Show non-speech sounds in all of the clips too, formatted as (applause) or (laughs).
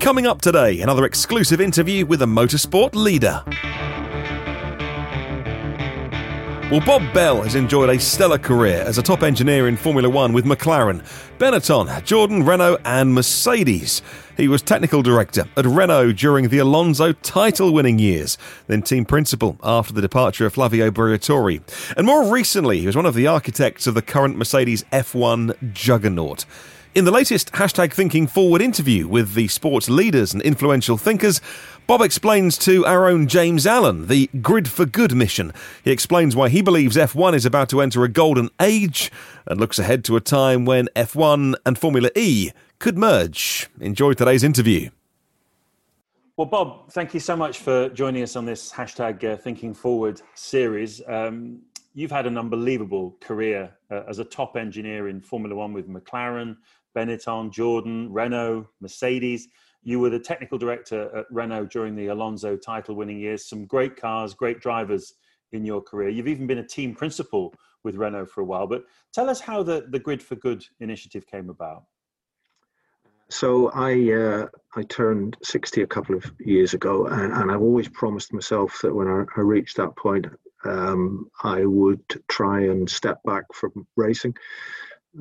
Coming up today, another exclusive interview with a motorsport leader. Well, Bob Bell has enjoyed a stellar career as a top engineer in Formula One with McLaren, Benetton, Jordan, Renault, and Mercedes. He was technical director at Renault during the Alonso title winning years, then team principal after the departure of Flavio Briatore. And more recently, he was one of the architects of the current Mercedes F1 juggernaut. In the latest hashtag Thinking Forward interview with the sports leaders and influential thinkers, Bob explains to our own James Allen the Grid for Good mission. He explains why he believes F1 is about to enter a golden age and looks ahead to a time when F1 and Formula E could merge. Enjoy today's interview. Well, Bob, thank you so much for joining us on this hashtag uh, Thinking Forward series. Um, you've had an unbelievable career uh, as a top engineer in Formula One with McLaren, Benetton, Jordan, Renault, Mercedes. You were the technical director at Renault during the Alonso title winning years. Some great cars, great drivers in your career. You've even been a team principal with Renault for a while. But tell us how the, the Grid for Good initiative came about. So I uh, I turned 60 a couple of years ago, and, and I've always promised myself that when I, I reached that point, um, I would try and step back from racing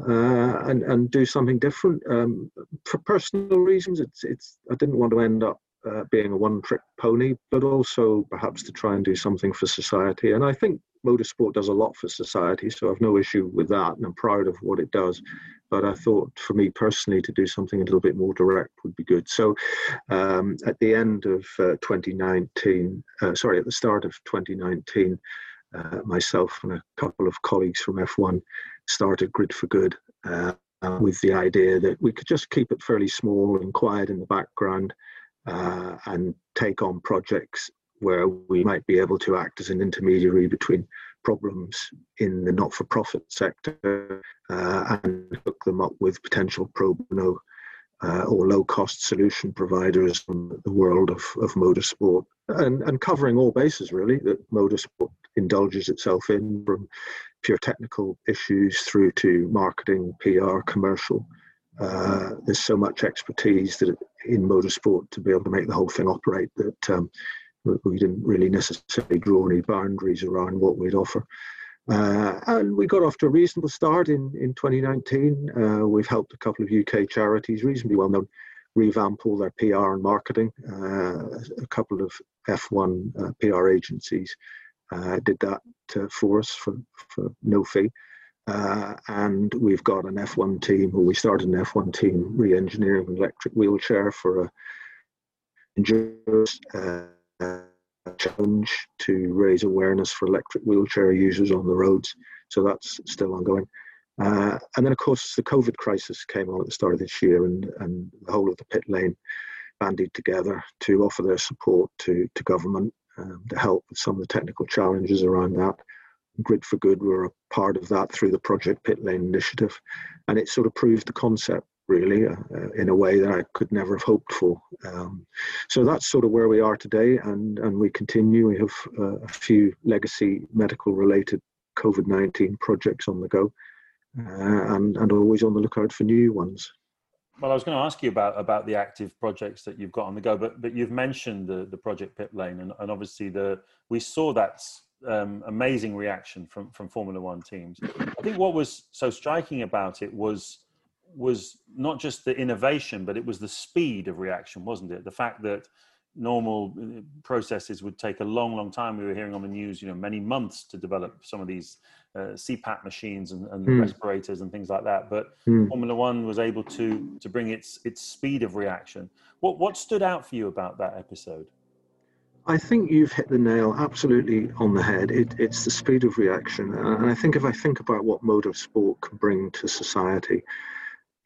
uh, and and do something different. Um, for personal reasons, it's it's I didn't want to end up uh, being a one-trick pony, but also perhaps to try and do something for society. And I think motorsport does a lot for society, so I've no issue with that, and I'm proud of what it does. But I thought, for me personally, to do something a little bit more direct would be good. So, um, at the end of uh, 2019, uh, sorry, at the start of 2019, uh, myself and a couple of colleagues from F1 started Grid for Good uh, with the idea that we could just keep it fairly small and quiet in the background uh, and take on projects where we might be able to act as an intermediary between problems in the not-for-profit sector uh, and hook them up with potential pro bono uh, or low-cost solution providers in the world of, of motorsport. And, and covering all bases really that motorsport indulges itself in from pure technical issues through to marketing, PR, commercial. Uh, there's so much expertise that in motorsport to be able to make the whole thing operate that um, we didn't really necessarily draw any boundaries around what we'd offer. Uh, and we got off to a reasonable start in, in 2019. Uh, we've helped a couple of UK charities, reasonably well known, revamp all their PR and marketing. Uh, a couple of F1 uh, PR agencies uh, did that uh, for us for, for no fee. Uh, and we've got an F1 team, or we started an F1 team re-engineering an electric wheelchair for a endurance uh, challenge to raise awareness for electric wheelchair users on the roads. So that's still ongoing. Uh, and then, of course, the COVID crisis came on at the start of this year, and, and the whole of the pit lane bandied together to offer their support to, to government um, to help with some of the technical challenges around that. Grid for Good were a part of that through the Project Pit Lane initiative, and it sort of proved the concept really uh, uh, in a way that I could never have hoped for. Um, so that's sort of where we are today, and and we continue. We have uh, a few legacy medical related COVID nineteen projects on the go, uh, and and always on the lookout for new ones. Well, I was going to ask you about about the active projects that you've got on the go, but but you've mentioned the the Project Pit Lane, and, and obviously the we saw that um, amazing reaction from from Formula One teams. I think what was so striking about it was was not just the innovation, but it was the speed of reaction, wasn't it? The fact that normal uh, processes would take a long, long time. We were hearing on the news, you know, many months to develop some of these uh, CPAP machines and, and mm. respirators and things like that. But mm. Formula One was able to to bring its its speed of reaction. What what stood out for you about that episode? I think you've hit the nail absolutely on the head. It, it's the speed of reaction, and I think if I think about what motorsport can bring to society,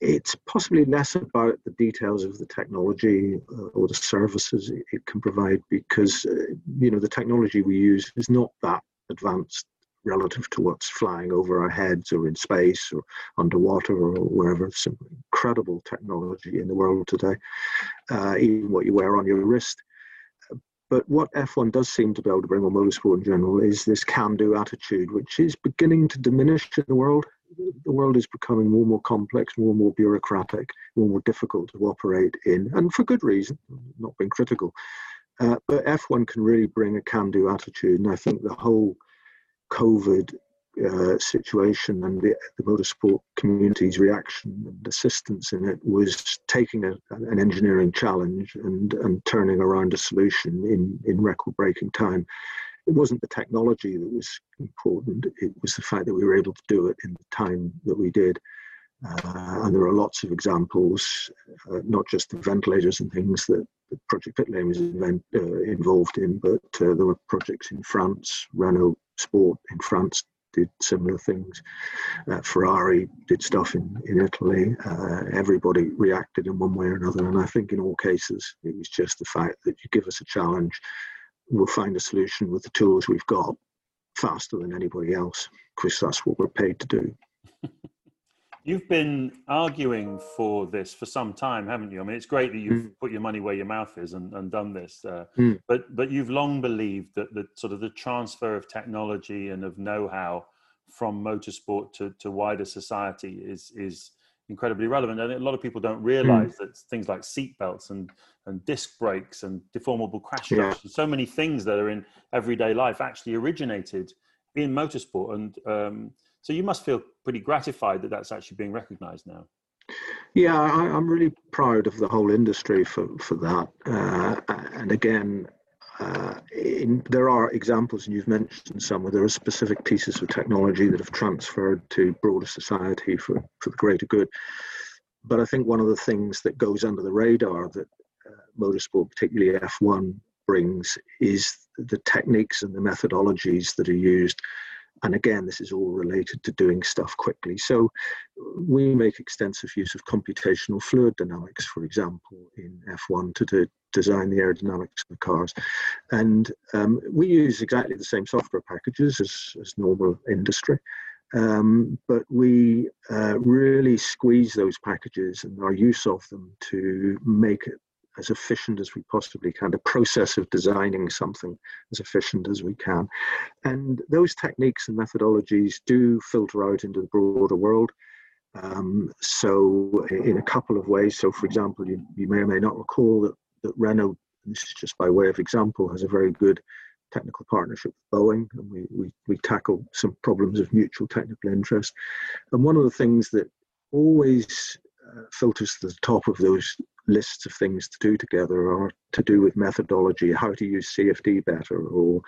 it's possibly less about the details of the technology uh, or the services it can provide because uh, you know the technology we use is not that advanced relative to what's flying over our heads or in space or underwater or wherever. It's incredible technology in the world today, uh, even what you wear on your wrist. But what F1 does seem to be able to bring, or motorsport in general, is this can do attitude, which is beginning to diminish in the world. The world is becoming more and more complex, more and more bureaucratic, more and more difficult to operate in, and for good reason, not being critical. Uh, but F1 can really bring a can do attitude, and I think the whole COVID uh, situation and the, the, motorsport community's reaction and assistance in it was taking a, an engineering challenge and, and turning around a solution in, in record breaking time. It wasn't the technology that was important, it was the fact that we were able to do it in the time that we did. Uh, and there are lots of examples, uh, not just the ventilators and things that, Project Pit Lane was event, uh, involved in, but uh, there were projects in France, Renault Sport in France did similar things. Uh, Ferrari did stuff in, in Italy. Uh, everybody reacted in one way or another. And I think in all cases, it was just the fact that you give us a challenge, we'll find a solution with the tools we've got faster than anybody else, because that's what we're paid to do. (laughs) You've been arguing for this for some time, haven't you? I mean, it's great that you've mm. put your money where your mouth is and, and done this, uh, mm. but but you've long believed that the sort of the transfer of technology and of know-how from motorsport to, to wider society is is incredibly relevant. And a lot of people don't hmm. realize mm. that things like seatbelts and and disc brakes and deformable crash yeah. so many things that are in everyday life actually originated in motorsport and um, so you must feel pretty gratified that that's actually being recognised now. Yeah, I, am really proud of the whole industry for for that. Uh, and again, uh, in, there are examples, and you've mentioned some, where there are specific pieces of technology that have transferred to broader society for, for the greater good. But I think one of the things that goes under the radar that uh, motorsport, particularly F1, brings is the techniques and the methodologies that are used and again, this is all related to doing stuff quickly. So we make extensive use of computational fluid dynamics, for example, in F1 to do, design the aerodynamics of the cars. And um, we use exactly the same software packages as, as normal industry. Um, but we uh, really squeeze those packages and our use of them to make it as efficient as we possibly can, the process of designing something as efficient as we can. And those techniques and methodologies do filter out into the broader world. Um, so, in a couple of ways. So, for example, you, you may or may not recall that, that Renault, this is just by way of example, has a very good technical partnership with Boeing, and we, we, we tackle some problems of mutual technical interest. And one of the things that always uh, filters to the top of those lists of things to do together are to do with methodology, how to use CFD better, or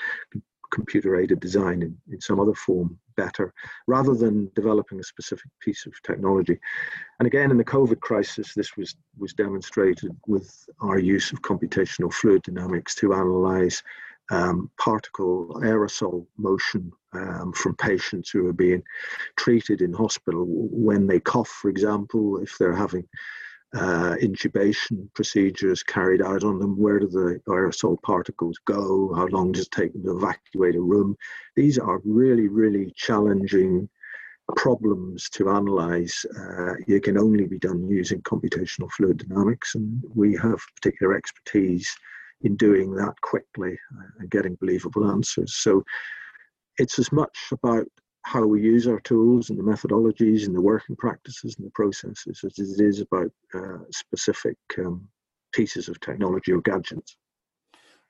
computer aided design in, in some other form better rather than developing a specific piece of technology. And again, in the COVID crisis, this was, was demonstrated with our use of computational fluid dynamics to analyze um, particle aerosol motion um, from patients who are being treated in hospital when they cough, for example, if they're having uh, intubation procedures carried out on them. Where do the aerosol particles go? How long does it take them to evacuate a room? These are really, really challenging problems to analyze. Uh, it can only be done using computational fluid dynamics, and we have particular expertise in doing that quickly and getting believable answers. So it's as much about how we use our tools and the methodologies and the working practices and the processes as it is about uh, specific um, pieces of technology or gadgets.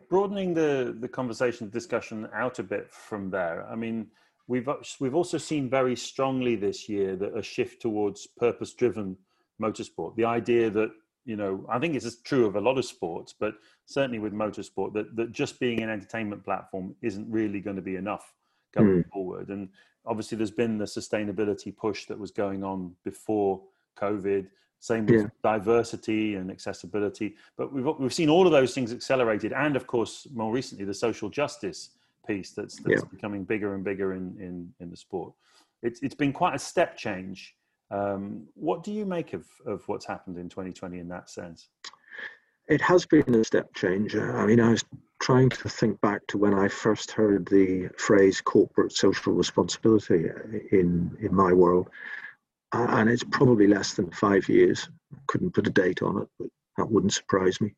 Broadening the, the conversation discussion out a bit from there, I mean, we've, we've also seen very strongly this year that a shift towards purpose driven motorsport. The idea that, you know, I think it's true of a lot of sports, but certainly with motorsport, that, that just being an entertainment platform isn't really going to be enough going mm. forward. And obviously there's been the sustainability push that was going on before COVID. Same with yeah. diversity and accessibility, but we've we've seen all of those things accelerated, and of course, more recently, the social justice piece that's, that's yeah. becoming bigger and bigger in, in, in the sport. It's, it's been quite a step change. Um, what do you make of, of what's happened in 2020 in that sense? It has been a step change. I mean, I was trying to think back to when I first heard the phrase corporate social responsibility in, in my world. And it's probably less than five years. Couldn't put a date on it, but that wouldn't surprise me.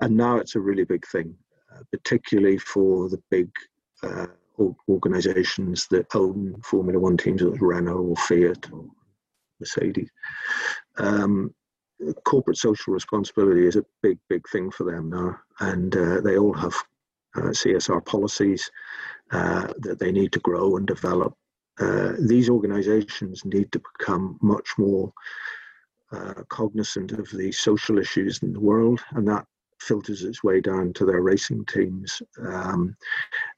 And now it's a really big thing, uh, particularly for the big uh, organizations that own Formula One teams, like Renault or Fiat or Mercedes. Um, corporate social responsibility is a big, big thing for them now, and uh, they all have uh, CSR policies uh, that they need to grow and develop. Uh, these organizations need to become much more uh, cognizant of the social issues in the world, and that filters its way down to their racing teams. Um,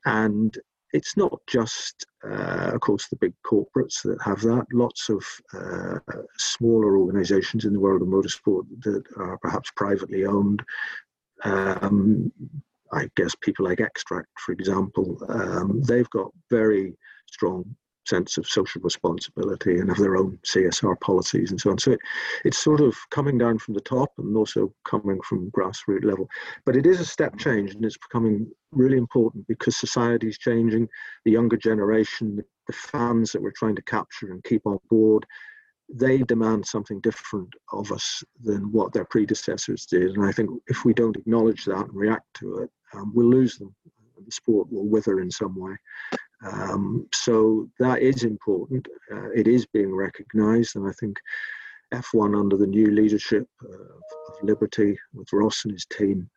and it's not just, uh, of course, the big corporates that have that. Lots of uh, smaller organizations in the world of motorsport that are perhaps privately owned. Um, I guess people like Xtrac, for example, um, they've got very strong sense of social responsibility and have their own CSR policies and so on. So it, it's sort of coming down from the top and also coming from grassroots level. But it is a step change and it's becoming really important because society is changing. The younger generation, the fans that we're trying to capture and keep on board, they demand something different of us than what their predecessors did. And I think if we don't acknowledge that and react to it, um, we'll lose them. The sport will wither in some way. Um, so that is important. Uh, it is being recognised, and I think F1 under the new leadership of, of Liberty with Ross and his team,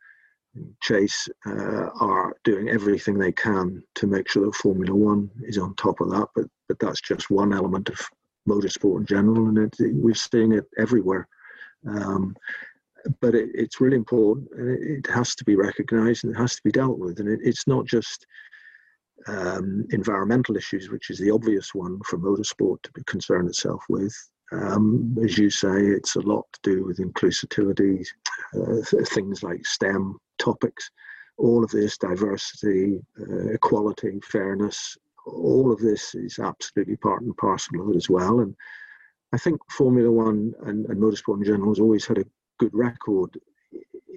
and Chase, uh, are doing everything they can to make sure that Formula One is on top of that. But but that's just one element of motorsport in general, and it, we're seeing it everywhere. Um, but it, it's really important, and it, it, has to be recognised and it has to be dealt with. And it's not just um, environmental issues, which is the obvious one for motorsport to concern itself with. Um, as you say, it's a lot to do with inclusivity, uh, things like STEM topics, all of this diversity, uh, equality, fairness, all of this is absolutely part and parcel of it as well. And I think Formula One and, and motorsport in general has always had a good record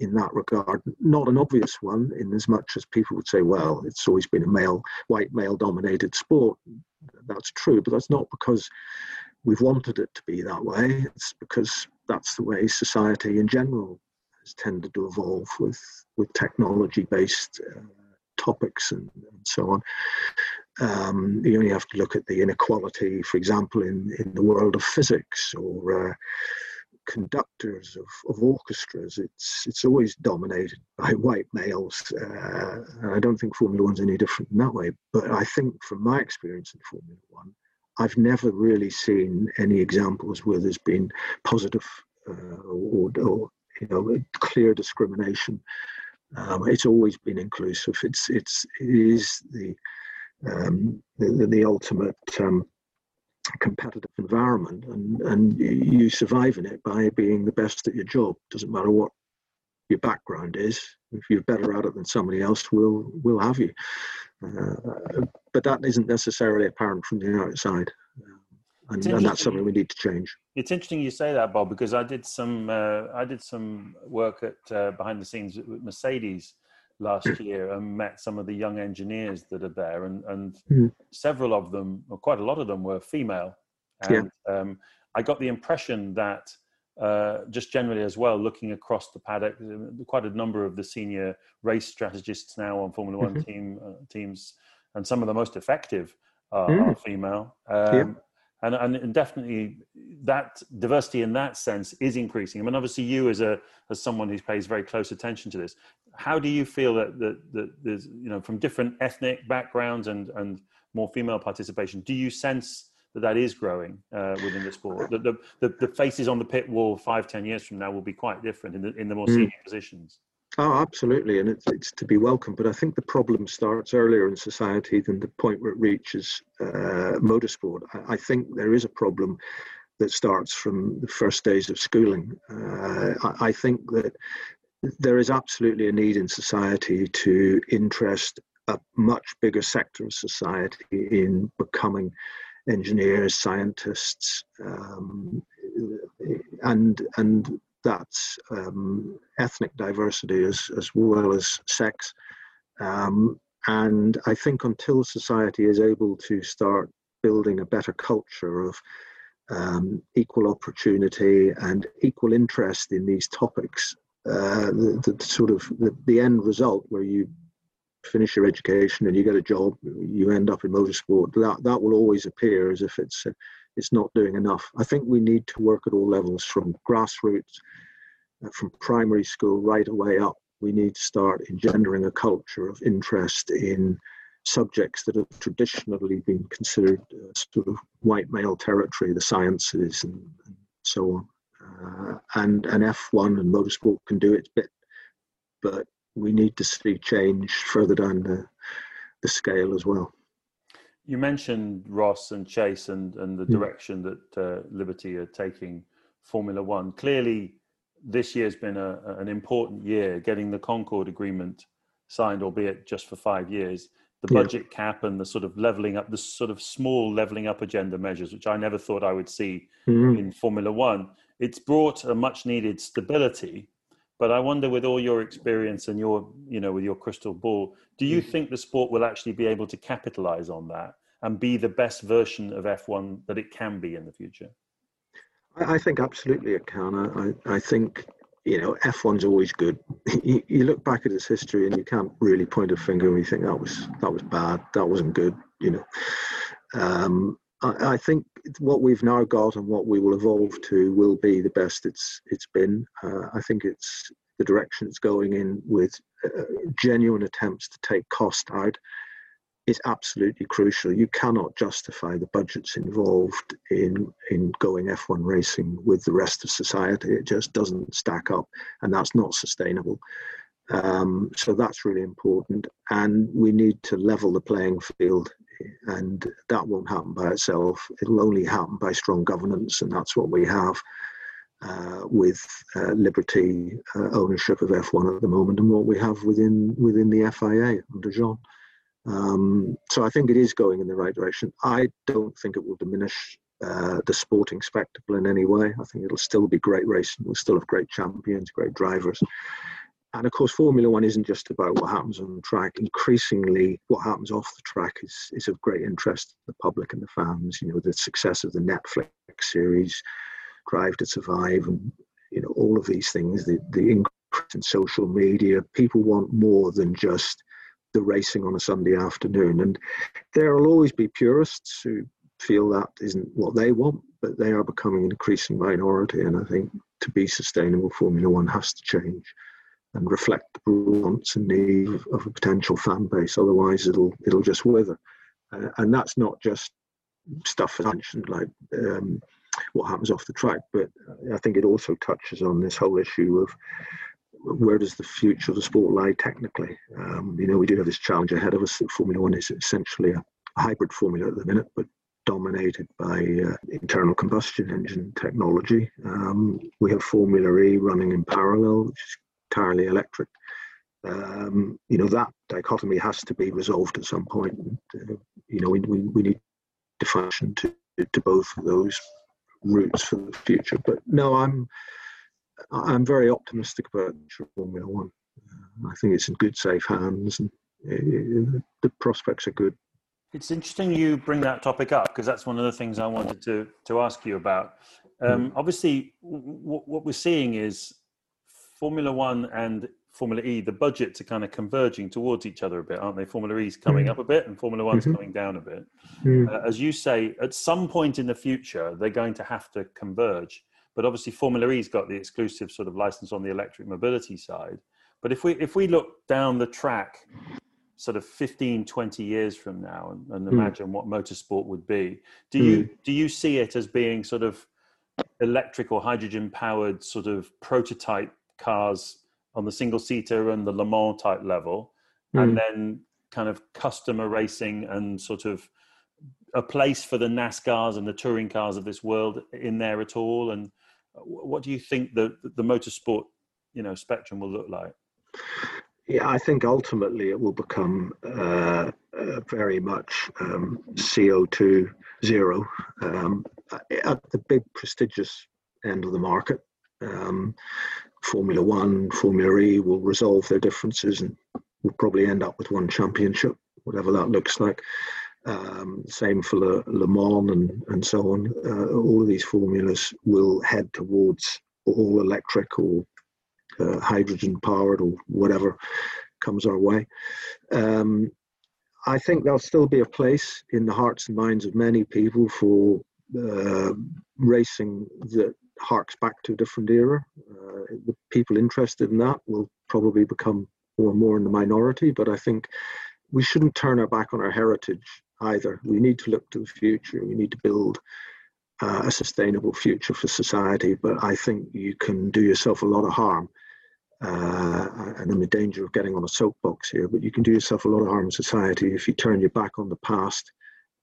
in that regard. Not an obvious one, in as much as people would say, well, it's always been a male, white male dominated sport. That's true, but that's not because we've wanted it to be that way. It's because that's the way society in general has tended to evolve with, with technology based uh, topics and, and, so on. Um, you only have to look at the inequality, for example, in, in the world of physics or uh, conductors of, of orchestras, it's it's always dominated (laughs) by white males. Uh, I don't think Formula One's any different in that way. But I think from my experience in Formula One, I've never really seen any examples where there's been positive uh, or, or, you know clear discrimination. Um, it's always been inclusive. It's it's it is the um, the, the, ultimate um, competitive environment, and and you survive in it by being the best at your job. Doesn't matter what your background is. If you're better at it than somebody else, will will have you. Uh, but that isn't necessarily apparent from the outside, uh, and, and, that's something we need to change. It's interesting you say that, Bob, because I did some uh, I did some work at uh, behind the scenes with Mercedes last hmm. year and met some of the young engineers that are there, and and mm. several of them, or quite a lot of them, were female, and yeah. um, I got the impression that uh, just generally as well, looking across the paddock, uh, quite a number of the senior race strategists now on Formula One mm-hmm. team uh, teams, and some of the most effective are, mm. are female. Um, yeah. And, and definitely that diversity in that sense is increasing. I mean, obviously, you as a as someone who pays very close attention to this, how do you feel that that, that there's you know from different ethnic backgrounds and and more female participation? Do you sense that that is growing uh, within the sport. The, the, the, faces on the pit wall five, ten years from now will be quite different in the, in the more mm. senior positions. Oh, absolutely, and it's, it's to be welcome. But I think the problem starts earlier in society than the point where it reaches uh, motorsport. I, I, think there is a problem that starts from the first days of schooling. Uh, I, I think that there is absolutely a need in society to interest a much bigger sector of society in becoming engineers, scientists, um, and and that's um, ethnic diversity as as well as sex. Um, and I think until society is able to start building a better culture of um, equal opportunity and equal interest in these topics, uh, the, the, sort of the, the end result where you finish your education and you get a job, you end up in motorsport. That that will always appear as if it's it's not doing enough. I think we need to work at all levels, from grassroots, uh, from primary school right away up. We need to start engendering a culture of interest in subjects that have traditionally been considered uh, sort of white male territory, the sciences and, and so on. Uh, and and F1 and motorsport can do its bit, but we need to see change further down the, the scale as well. You mentioned Ross and Chase and, and the hmm. direction that uh, Liberty are taking Formula One. Clearly, this year's been a, an important year getting the Concord Agreement signed, albeit just for five years. The budget yeah. cap and the sort of leveling up, the sort of small leveling up agenda measures, which I never thought I would see mm-hmm. in Formula One. It's brought a much needed stability but I wonder, with all your experience and your, you know, with your crystal ball, do you mm. think the sport will actually be able to capitalize on that and be the best version of F1 that it can be in the future? I think absolutely it can. I, I think you know F1's always good. (laughs) You, you, look back at its history and you can't really point a finger and you think that was that was bad, that wasn't good. You know, um, I, think what we've now got and what we will evolve to will be the best it's it's been. Uh, I think it's the direction it's going in with uh, genuine attempts to take cost out is absolutely crucial. You cannot justify the budgets involved in in going F1 racing with the rest of society. It just doesn't stack up, and that's not sustainable. Um, so that's really important, and we need to level the playing field and that won't happen by itself. It'll only happen by strong governance, and that's what we have uh, with uh, Liberty uh, ownership of F1 at the moment, and what we have within within the FIA under Jean. Um, so I think it is going in the right direction. I don't think it will diminish uh, the sporting spectacle in any way. I think it'll still be great racing. We'll still have great champions, great drivers and of course, Formula One isn't just about what happens on the track. Increasingly, what happens off the track is, is of great interest to the public and the fans. You know, the success of the Netflix series, Drive to Survive, and you know all of these things. The the increase in social media. People want more than just the racing on a Sunday afternoon, and there will always be purists who feel that isn't what they want, but they are becoming an increasing minority. And I think to be sustainable, Formula One has to change and reflect the wants and needs of a potential fan base. Otherwise, it'll it'll just wither. Uh, and that's not just stuff mentioned like um, what happens off the track, but I think it also touches on this whole issue of where does the future of the sport lie technically? Um, you know, we do have this challenge ahead of us that Formula One is essentially a hybrid formula at the minute, but dominated by uh, internal combustion engine technology. Um, we have Formula E running in parallel, which is entirely electric. Um, you know, that dichotomy has to be resolved at some point. Uh, you know, we, we, we need to function to, to both of those routes for the future. But no, I'm I'm very optimistic about Formula One. Uh, I think it's in good, safe hands, and uh, the prospects are good. It's interesting you bring that topic up because that's one of the things I wanted to to ask you about. Um, mm. Obviously, w- what we're seeing is Formula One and Formula E, the budgets are kind of converging towards each other a bit, aren't they? Formula E's coming mm. up a bit, and Formula One's mm-hmm. coming down a bit. Mm. Uh, as you say, at some point in the future, they're going to have to converge. But obviously, Formula E's got the exclusive sort of license on the electric mobility side. But if we if we look down the track, sort of 15, 20 years from now, and, and mm. imagine what motorsport would be, do mm. you do you see it as being sort of electric or hydrogen powered sort of prototype cars on the single seater and the Le Mans type level, mm. and then kind of customer racing and sort of a place for the NASCARs and the touring cars of this world in there at all? And what do you think the the motorsport you know spectrum will look like? Yeah, I think ultimately it will become uh, uh, very much um, CO2 zero um, at the big prestigious end of the market. Um, Formula One, Formula E will resolve their differences and will probably end up with one championship, whatever that looks like. Um, same for Le, Le Mans and, and so on. Uh, all of these formulas will head towards all electric or uh, hydrogen powered or whatever comes our way. Um, I think there'll still be a place in the hearts and minds of many people for uh, racing that harks back to a different era. Uh, the people interested in that will probably become more and more in the minority, but I think we shouldn't turn our back on our heritage either. We need to look to the future. We need to build uh, a sustainable future for society, but I think you can do yourself a lot of harm. Uh, and I'm in danger of getting on a soapbox here, but you can do yourself a lot of harm in society if you turn your back on the past.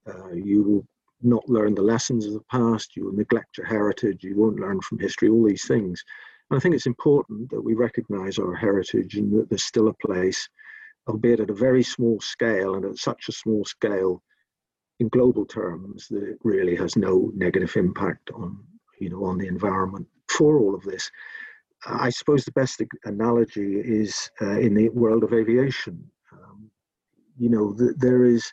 Uh, you will not learn the lessons of the past, you will neglect your heritage, you won't learn from history, all these things. And I think it's important that we recognize our heritage and that there's still a place, albeit at a very small scale and at such a small scale in global terms that it really has no negative impact on, you know, on the environment for all of this. I suppose the best analogy is uh, in the world of aviation. Um, you know, th- there is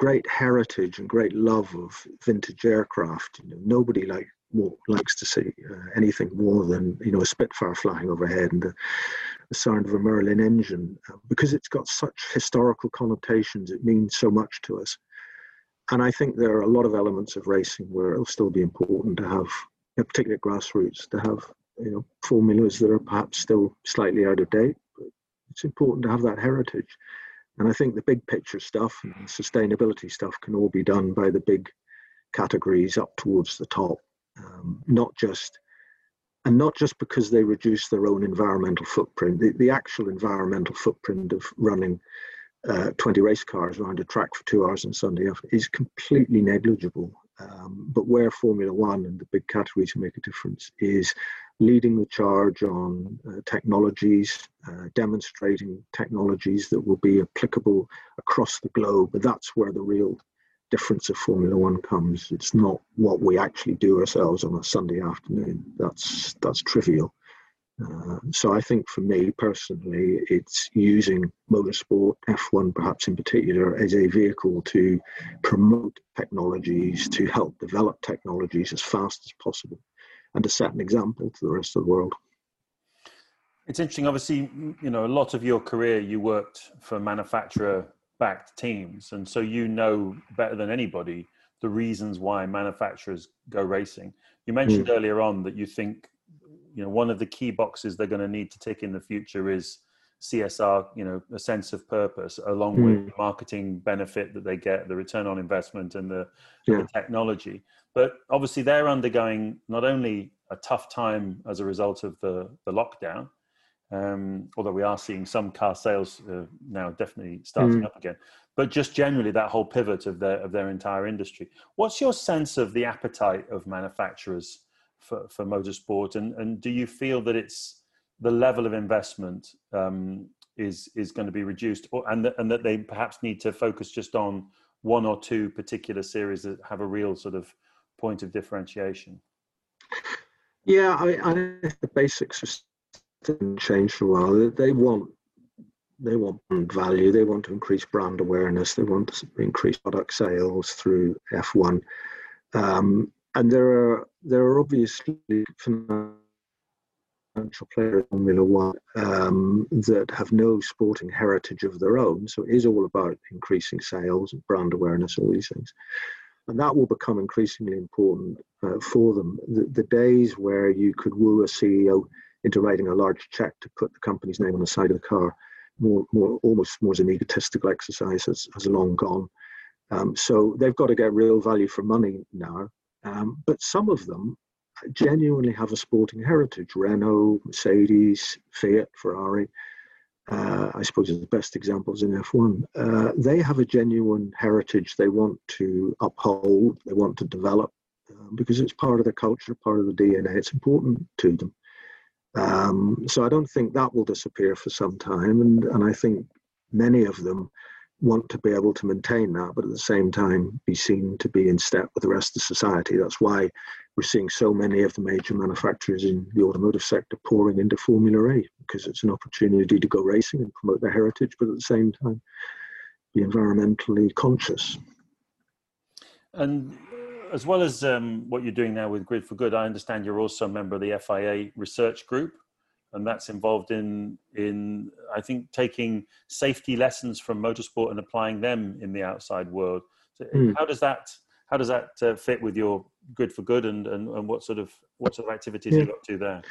great heritage and great love of vintage aircraft. You know, nobody like more, likes to see uh, anything more than you know a Spitfire flying overhead and the, the sound of a Merlin engine uh, because it's got such historical connotations. It means so much to us, and I think there are a lot of elements of racing where it'll still be important to have, particularly at grassroots, to have you know formulas that are perhaps still slightly out of date. But it's important to have that heritage. And I think the big picture stuff and sustainability stuff can all be done by the big categories up towards the top, um, not just and not just because they reduce their own environmental footprint. The, the actual environmental footprint of running uh, 20 race cars around a track for two hours on Sunday is completely negligible. Um, but where Formula One and the big categories make a difference is leading the charge on uh, technologies, uh, demonstrating technologies that will be applicable across the globe. But that's where the real difference of Formula One comes. It's not what we actually do ourselves on a Sunday afternoon. That's that's trivial. Uh, so I think for me personally, it's using motorsport, F1 perhaps in particular, as a vehicle to promote technologies, to help develop technologies as fast as possible and to set an example to the rest of the world. It's interesting. Obviously, you know, a lot of your career you worked for manufacturer-backed teams, and so you know better than anybody the reasons why manufacturers go racing. You mentioned mm. earlier on that you think, you know, one of the key boxes they're going to need to tick in the future is CSR, you know, a sense of purpose, along mm. with the marketing benefit that they get, the return on investment, and the, yeah. the technology. But obviously, they're undergoing not only a tough time as a result of the, the lockdown, Um, although we are seeing some car sales uh, now definitely starting mm. up again, but just generally that whole pivot of their of their entire industry. What's your sense of the appetite of manufacturers for, for motorsport, and and do you feel that it's the level of investment um, is is going to be reduced, or, and and that they perhaps need to focus just on one or two particular series that have a real sort of point of differentiation? Yeah, I, I the basics have changed for a while. They want they want value. They want to increase brand awareness. They want to increase product sales through F1. Um, and there are there are obviously players in Formula One um, that have no sporting heritage of their own. So it is all about increasing sales, brand awareness, all these things and that will become increasingly important uh, for them. The, the, days where you could woo a CEO into writing a large check to put the company's name on the side of the car, more, more almost more as an egotistical exercise, has, has long gone. Um, so they've got to get real value for money now. Um, but some of them genuinely have a sporting heritage: Renault, Mercedes, Fiat, Ferrari uh, I suppose are the best examples in F1. Uh, they have a genuine heritage they want to uphold, they want to develop, uh, because it's part of their culture, part of the DNA. It's important to them. Um, so I don't think that will disappear for some time, and and I think many of them want to be able to maintain that, but at the same time be seen to be in step with the rest of society. That's why we're seeing so many of the major manufacturers in the automotive sector pouring into Formula E because it's an opportunity to go racing and promote their heritage, but at the same time be environmentally conscious. And as well as um, what you're doing now with Grid for Good, I understand you're also a member of the FIA research group and that's involved in in I think taking safety lessons from motorsport and applying them in the outside world. So mm. how does that how does that uh, fit with your good for Good and, and, and what sort of what sort of activities yeah. you got to there?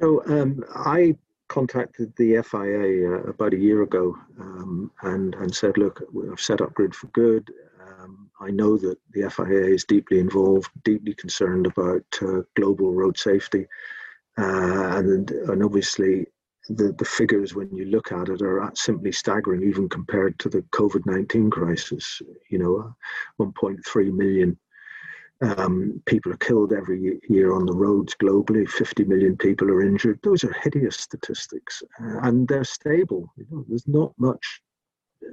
So um, I contacted the FIA uh, about a year ago um, and and said, look, I've set up Grid for Good. Um, I know that the FIA is deeply involved, deeply concerned about uh, global road safety. Uh, and, and obviously, the, the figures, when you look at it, are simply staggering, even compared to the COVID 19 crisis. You know, 1.3 million um, people are killed every year on the roads globally. 50 million people are injured. Those are hideous statistics, uh, and they're stable. You know, there's not much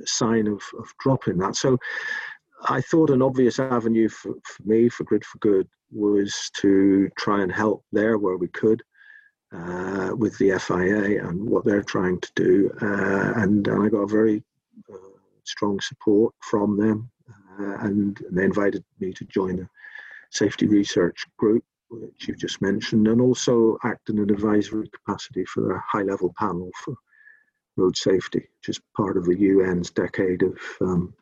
sign of, of drop in that. So I thought an obvious avenue for, for me, for Grid for Good, was to try and help there where we could uh, with the FIA and what they're trying to do. Uh, and, and, I got a very uh, strong support from them. Uh, and, and, they invited me to join the safety research group, which you just mentioned, and also act in an advisory capacity for their high level panel for road safety, which is part of the UN's decade of um,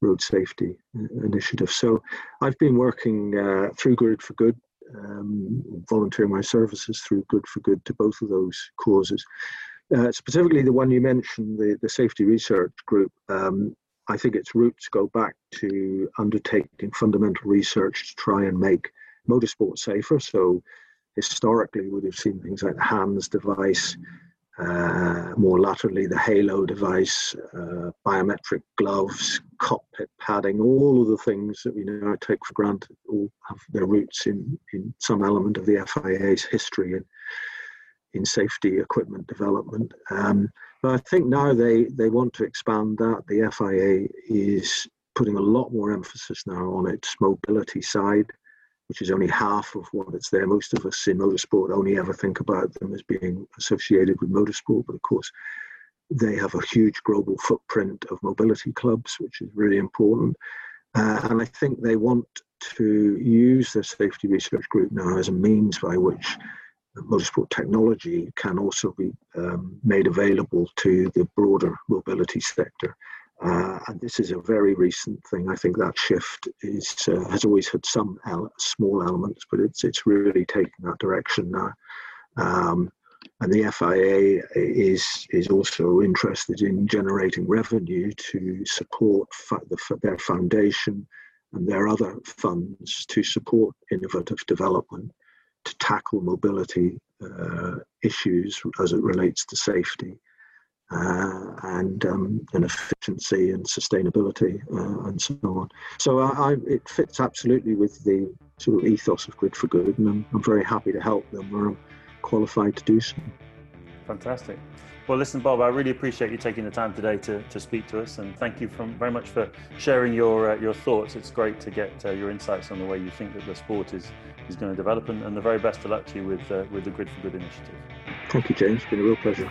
road safety uh, initiative. So I've been working uh, through Grid for Good um, volunteering my services through Good for Good to both of those causes. Uh, specifically, the one you mentioned, the, the safety research group, um, I think its roots go back to undertaking fundamental research to try and make motorsport safer. So, historically, we would have seen things like the HANS device, uh, more laterally, the Halo device, uh, biometric gloves, cockpit padding, all of the things that we now take for granted all have their roots in, in some element of the FIA's history in, in safety equipment development. Um, but I think now they, they want to expand that. The FIA is putting a lot more emphasis now on its mobility side which is only half of what it's there. Most of us in motorsport only ever think about them as being associated with motorsport, but of course, they have a huge global footprint of mobility clubs, which is really important. Uh, and I think they want to use the safety research group now as a means by which motorsport technology can also be um, made available to the broader mobility sector. Uh, and this is a very recent thing. I think that shift is uh, has always had some small elements, but it's it's really taking that direction now. Um, and the FIA is is also interested in generating revenue to support the, their foundation and their other funds to support innovative development to tackle mobility uh, issues as it relates to safety uh, and um, and efficiency and sustainability uh, and so on. So I, I, it fits absolutely with the sort of ethos of Grid for Good, and I'm, I'm very happy to help them where I'm qualified to do so. Fantastic. Well, listen, Bob, I really appreciate you taking the time today to, to speak to us, and thank you from, very much for sharing your uh, your thoughts. It's great to get uh, your insights on the way you think that the sport is is going to develop, and, and the very best of luck to you with uh, with the Grid for Good initiative. Thank you, James. It's been a real pleasure.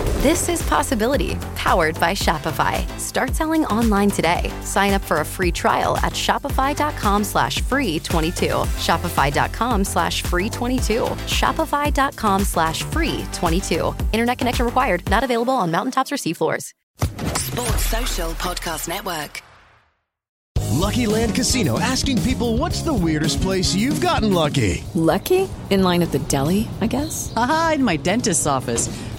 This is Possibility, powered by Shopify. Start selling online today. Sign up for a free trial at shopify.com slash free 22. Shopify.com slash free 22. Shopify.com slash free 22. Internet connection required. Not available on mountaintops or seafloors. Sports Social Podcast Network. Lucky Land Casino asking people what's the weirdest place you've gotten lucky? Lucky? In line at the deli, I guess? Aha, in my dentist's office.